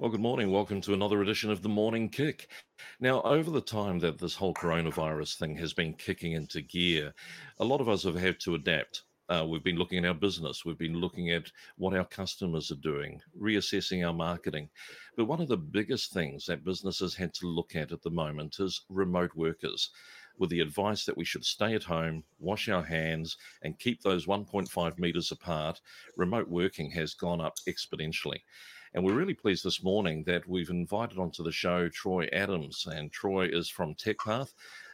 Well, good morning. Welcome to another edition of the Morning Kick. Now, over the time that this whole coronavirus thing has been kicking into gear, a lot of us have had to adapt. Uh, we've been looking at our business, we've been looking at what our customers are doing, reassessing our marketing. But one of the biggest things that businesses had to look at at the moment is remote workers with the advice that we should stay at home, wash our hands, and keep those 1.5 meters apart, remote working has gone up exponentially. And we're really pleased this morning that we've invited onto the show Troy Adams. And Troy is from TechPath,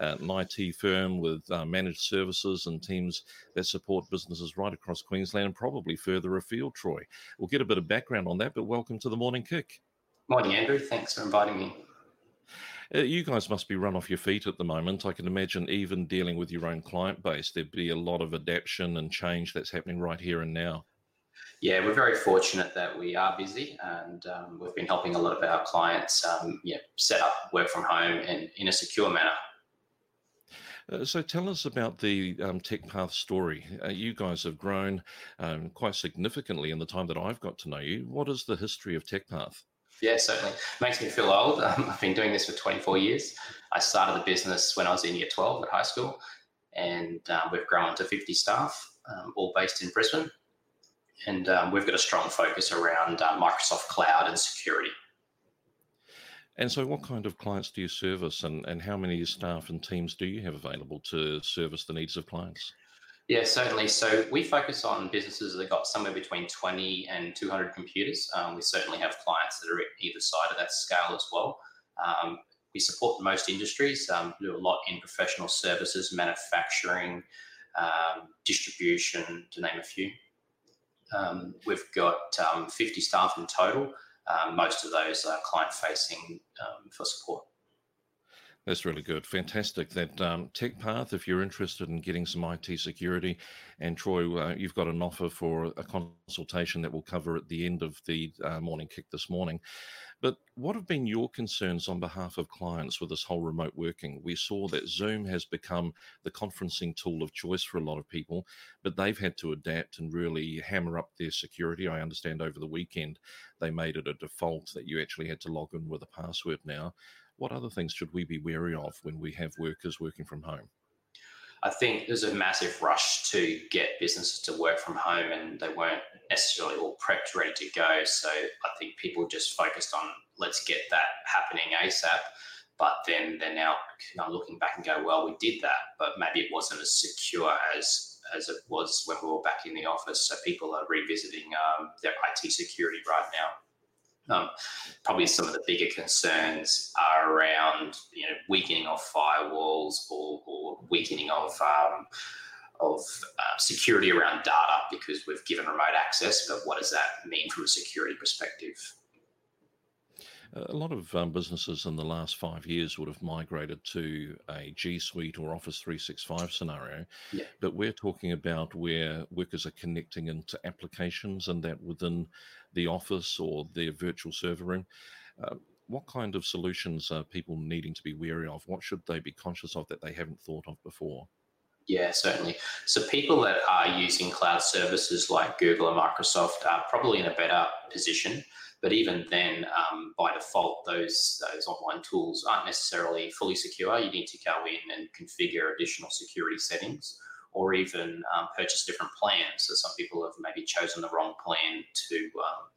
uh, an IT firm with uh, managed services and teams that support businesses right across Queensland and probably further afield, Troy. We'll get a bit of background on that, but welcome to the Morning Kick. Morning, Andrew. Thanks for inviting me. Uh, you guys must be run off your feet at the moment. I can imagine even dealing with your own client base, there'd be a lot of adaptation and change that's happening right here and now. Yeah, we're very fortunate that we are busy, and um, we've been helping a lot of our clients um, yeah, set up work from home and in a secure manner. Uh, so tell us about the um, TechPath story. Uh, you guys have grown um, quite significantly in the time that I've got to know you. What is the history of TechPath? Yeah, certainly. Makes me feel old. Um, I've been doing this for 24 years. I started the business when I was in year 12 at high school, and um, we've grown to 50 staff, um, all based in Brisbane and um, we've got a strong focus around uh, Microsoft Cloud and security. And so, what kind of clients do you service, and, and how many staff and teams do you have available to service the needs of clients? Yeah, certainly. So we focus on businesses that have got somewhere between 20 and 200 computers. Um, we certainly have clients that are at either side of that scale as well. Um, we support most industries, um, do a lot in professional services, manufacturing, um, distribution, to name a few. Um, we've got um, 50 staff in total. Um, most of those are client facing um, for support. That's really good. Fantastic. That um, TechPath, if you're interested in getting some IT security, and Troy, uh, you've got an offer for a consultation that we'll cover at the end of the uh, morning kick this morning. But what have been your concerns on behalf of clients with this whole remote working? We saw that Zoom has become the conferencing tool of choice for a lot of people, but they've had to adapt and really hammer up their security. I understand over the weekend they made it a default that you actually had to log in with a password now. What other things should we be wary of when we have workers working from home? I think there's a massive rush to get businesses to work from home, and they weren't necessarily all prepped, ready to go. So I think people just focused on let's get that happening ASAP. But then they're now looking back and go, well, we did that, but maybe it wasn't as secure as as it was when we were back in the office. So people are revisiting um, their IT security right now. Um, probably some of the bigger concerns are around you know weakening of firewalls or, or weakening of um, of uh, security around data because we've given remote access. But what does that mean from a security perspective? A lot of um, businesses in the last five years would have migrated to a G Suite or Office 365 scenario. Yeah. But we're talking about where workers are connecting into applications and that within the office or their virtual server room. Uh, what kind of solutions are people needing to be wary of? What should they be conscious of that they haven't thought of before? Yeah, certainly. So people that are using cloud services like Google and Microsoft are probably in a better position but even then, um, by default, those those online tools aren't necessarily fully secure. You need to go in and configure additional security settings, or even um, purchase different plans. So some people have maybe chosen the wrong plan to um,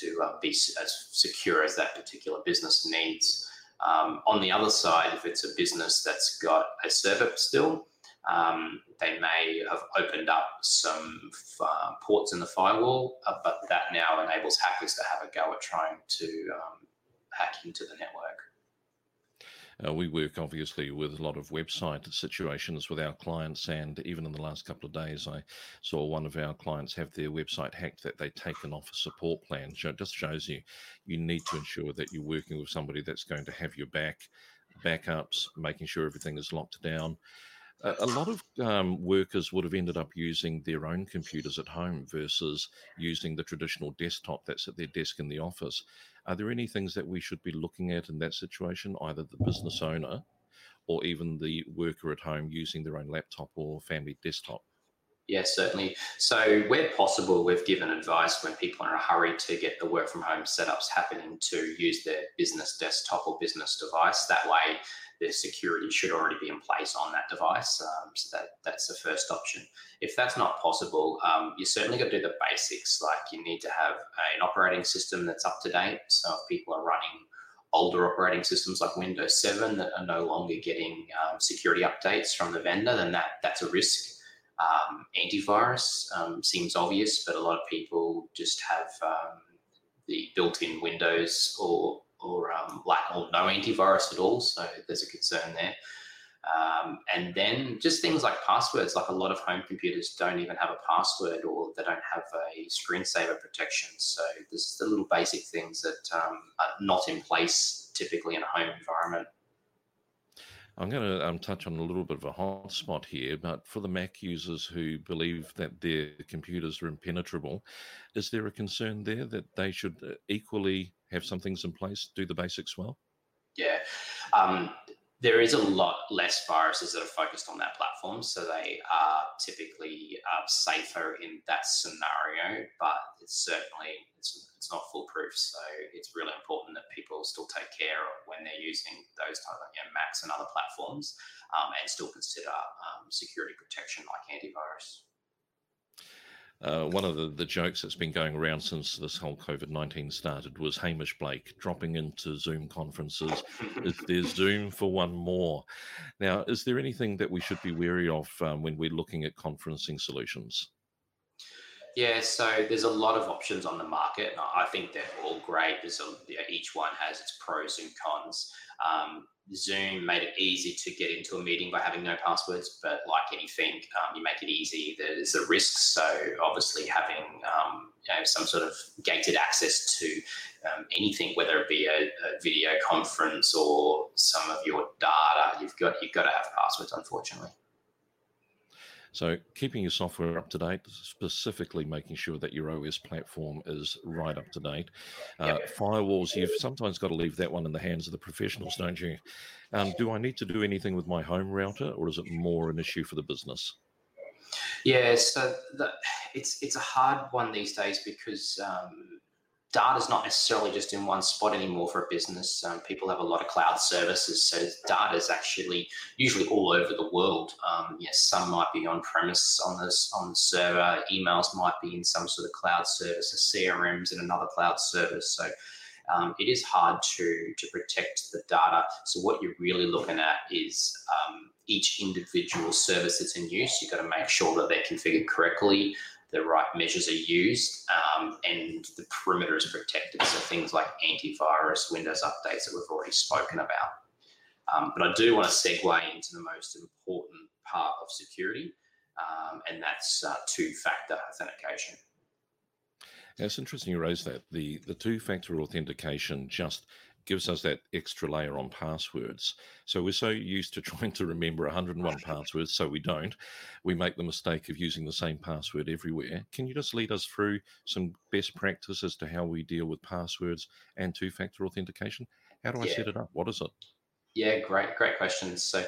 to uh, be as secure as that particular business needs. Um, on the other side, if it's a business that's got a server still, Um, they may have opened up some uh, ports in the firewall, uh, but that now enables hackers to have a go at trying to um, hack into the network. Uh, we work obviously with a lot of website situations with our clients, and even in the last couple of days, I saw one of our clients have their website hacked that they'd taken off a support plan. So it just shows you you need to ensure that you're working with somebody that's going to have your back, backups, making sure everything is locked down. A, lot of um, workers would have ended up using their own computers at home versus using the traditional desktop that's at their desk in the office. Are there any things that we should be looking at in that situation, either the business owner or even the worker at home using their own laptop or family desktop? Yes, certainly. So, where possible, we've given advice when people are in a hurry to get the work from home setups happening to use their business desktop or business device. That way, the security should already be in place on that device. Um, so that that's the first option. If that's not possible, um, you certainly got to do the basics. Like you need to have an operating system that's up to date. So if people are running older operating systems like Windows 7 that are no longer getting um, security updates from the vendor, then that that's a risk. Um, antivirus um, seems obvious, but a lot of people just have um, the built-in Windows or or um, lack or no antivirus at all. So there's a concern there. Um, and then just things like passwords, like a lot of home computers don't even have a password or they don't have a screensaver protection. So there's the little basic things that um, are not in place typically in a home environment. I'm going to um, touch on a little bit of a hot spot here, but for the Mac users who believe that their computers are impenetrable, is there a concern there that they should uh, equally have some things in place, do the basics well? Yeah. Um, there is a lot less viruses that are focused on that platform, so they are typically uh, safer in that scenario. But it's certainly it's, it's not foolproof, so it's really important that people still take care of when they're using those type of you know, Macs and other platforms, um, and still consider um, security protection like antivirus. Uh, one of the, the jokes that's been going around since this whole COVID 19 started was Hamish Blake dropping into Zoom conferences. is there Zoom for one more? Now, is there anything that we should be wary of um, when we're looking at conferencing solutions? Yeah, so there's a lot of options on the market. I think they're all great. There's a, each one has its pros and cons. Um, Zoom made it easy to get into a meeting by having no passwords, but like anything, um, you make it easy. There's a risk. So obviously, having um, you know, some sort of gated access to um, anything, whether it be a, a, video conference or some of your data, you've got you've got to have passwords. Unfortunately. So, keeping your software up to date, specifically making sure that your OS platform is right up to date. Uh. Firewalls, you've sometimes got to leave that one in the hands of the professionals, don't you? Um, do I need to do anything with my home router, or is it more an issue for the business? Yeah, so the, it's it's a hard one these days because um, data is not necessarily just in one spot anymore for a business. Um, people have a lot of cloud services, so data is actually usually all over the world. Um, yes, some might be on premise on this on the server. Emails might be in some sort of cloud service. A CRM's in another cloud service. So um, it is hard to to protect the data. So what you're really looking at is um, each individual service that's in use. You've got to make sure that they're configured correctly the right measures are used um, and the perimeter is protected. So things like antivirus, Windows updates that we've already spoken about. Um, but I do want to segue into the most important part of security, um, and that's uh, two-factor authentication. It's interesting you raise that. The the two-factor authentication just gives us that extra layer on passwords. So we're so used to trying to remember 101 passwords, so we don't. We make the mistake of using the same password everywhere. Can you just lead us through some best practice as to how we deal with passwords and two factor authentication? How do I yeah. set it up? What is it? Yeah, great, great questions. So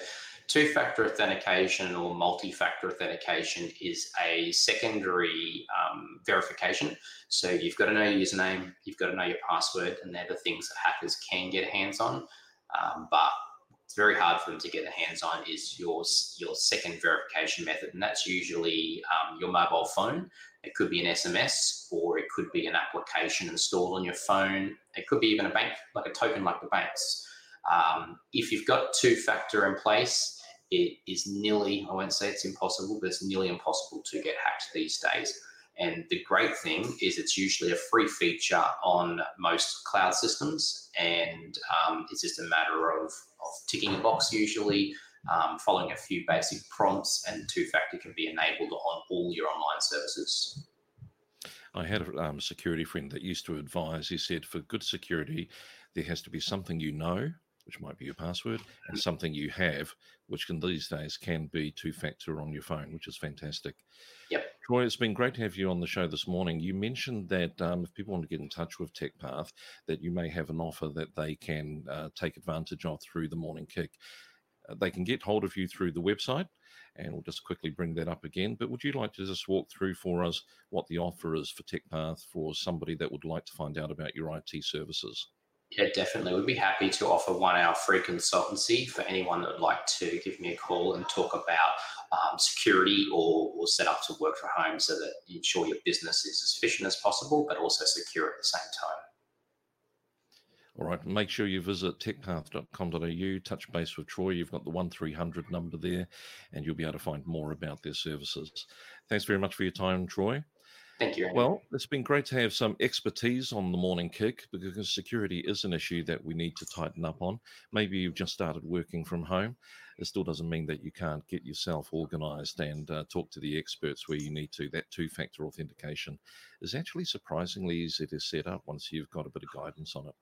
Two factor authentication or multi factor authentication is a secondary um, verification. So you've got to know your username, you've got to know your password, and they're the things that hackers can get hands on. Um, but it's very hard for them to get their hands on is your, your second verification method, and that's usually um, your mobile phone. It could be an SMS or it could be an application installed on your phone. It could be even a bank, like a token like the banks. Um, if you've got two factor in place, it is nearly, I won't say it's impossible, but it's nearly impossible to get hacked these days. And the great thing is it's usually a free feature on most cloud systems. And um, it's just a matter of, of ticking a box usually, um, following a few basic prompts, and two factor can be enabled on all your online services. I had a um, security friend that used to advise, he said, for good security, there has to be something you know, which might be your password, and something you have, which can these days can be two factor on your phone, which is fantastic. Yep. Troy, it's been great to have you on the show this morning. You mentioned that um, if people want to get in touch with TechPath, that you may have an offer that they can uh, take advantage of through the morning kick. Uh, they can get hold of you through the website, and we'll just quickly bring that up again. But would you like to just walk through for us what the offer is for TechPath for somebody that would like to find out about your IT services? Yeah, definitely. We'd be happy to offer one hour free consultancy for anyone that would like to give me a call and talk about um, security or, or set up to work from home so that you ensure your business is as efficient as possible, but also secure at the same time. All right, make sure you visit techpath.com.au, touch base with Troy. You've got the 1300 number there, and you'll be able to find more about their services. Thanks very much for your time, Troy. Thank you. Well, it's been great to have some expertise on the morning kick because security is an issue that we need to tighten up on. Maybe you've just started working from home. It still doesn't mean that you can't get yourself organized and uh, talk to the experts where you need to. That two factor authentication is actually surprisingly easy to set up once you've got a bit of guidance on it.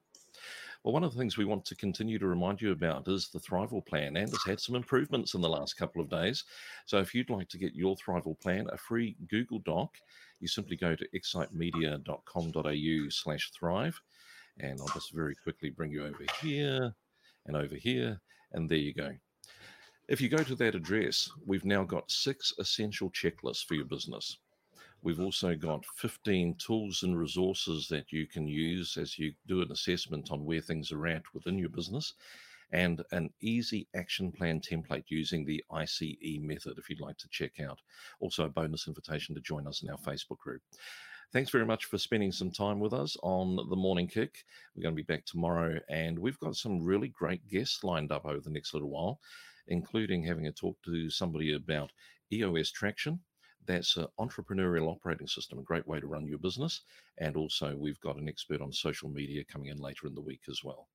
Well, one of the things we want to continue to remind you about is the Thrival plan, and it's had some improvements in the last couple of days. So, if you'd like to get your Thrival plan, a free Google Doc, you simply go to excitemedia.com.au slash thrive. And I'll just very quickly bring you over here and over here, and there you go. If you go to that address, we've now got six essential checklists for your business. We've also got 15 tools and resources that you can use as you do an assessment on where things are at within your business, and an easy action plan template using the ICE method if you'd like to check out. Also, a bonus invitation to join us in our Facebook group. Thanks very much for spending some time with us on the morning kick. We're going to be back tomorrow, and we've got some really great guests lined up over the next little while, including having a talk to somebody about EOS traction that's an entrepreneurial operating system, a great way to run your business. And also, we've got an expert on social media coming in later in the week as well.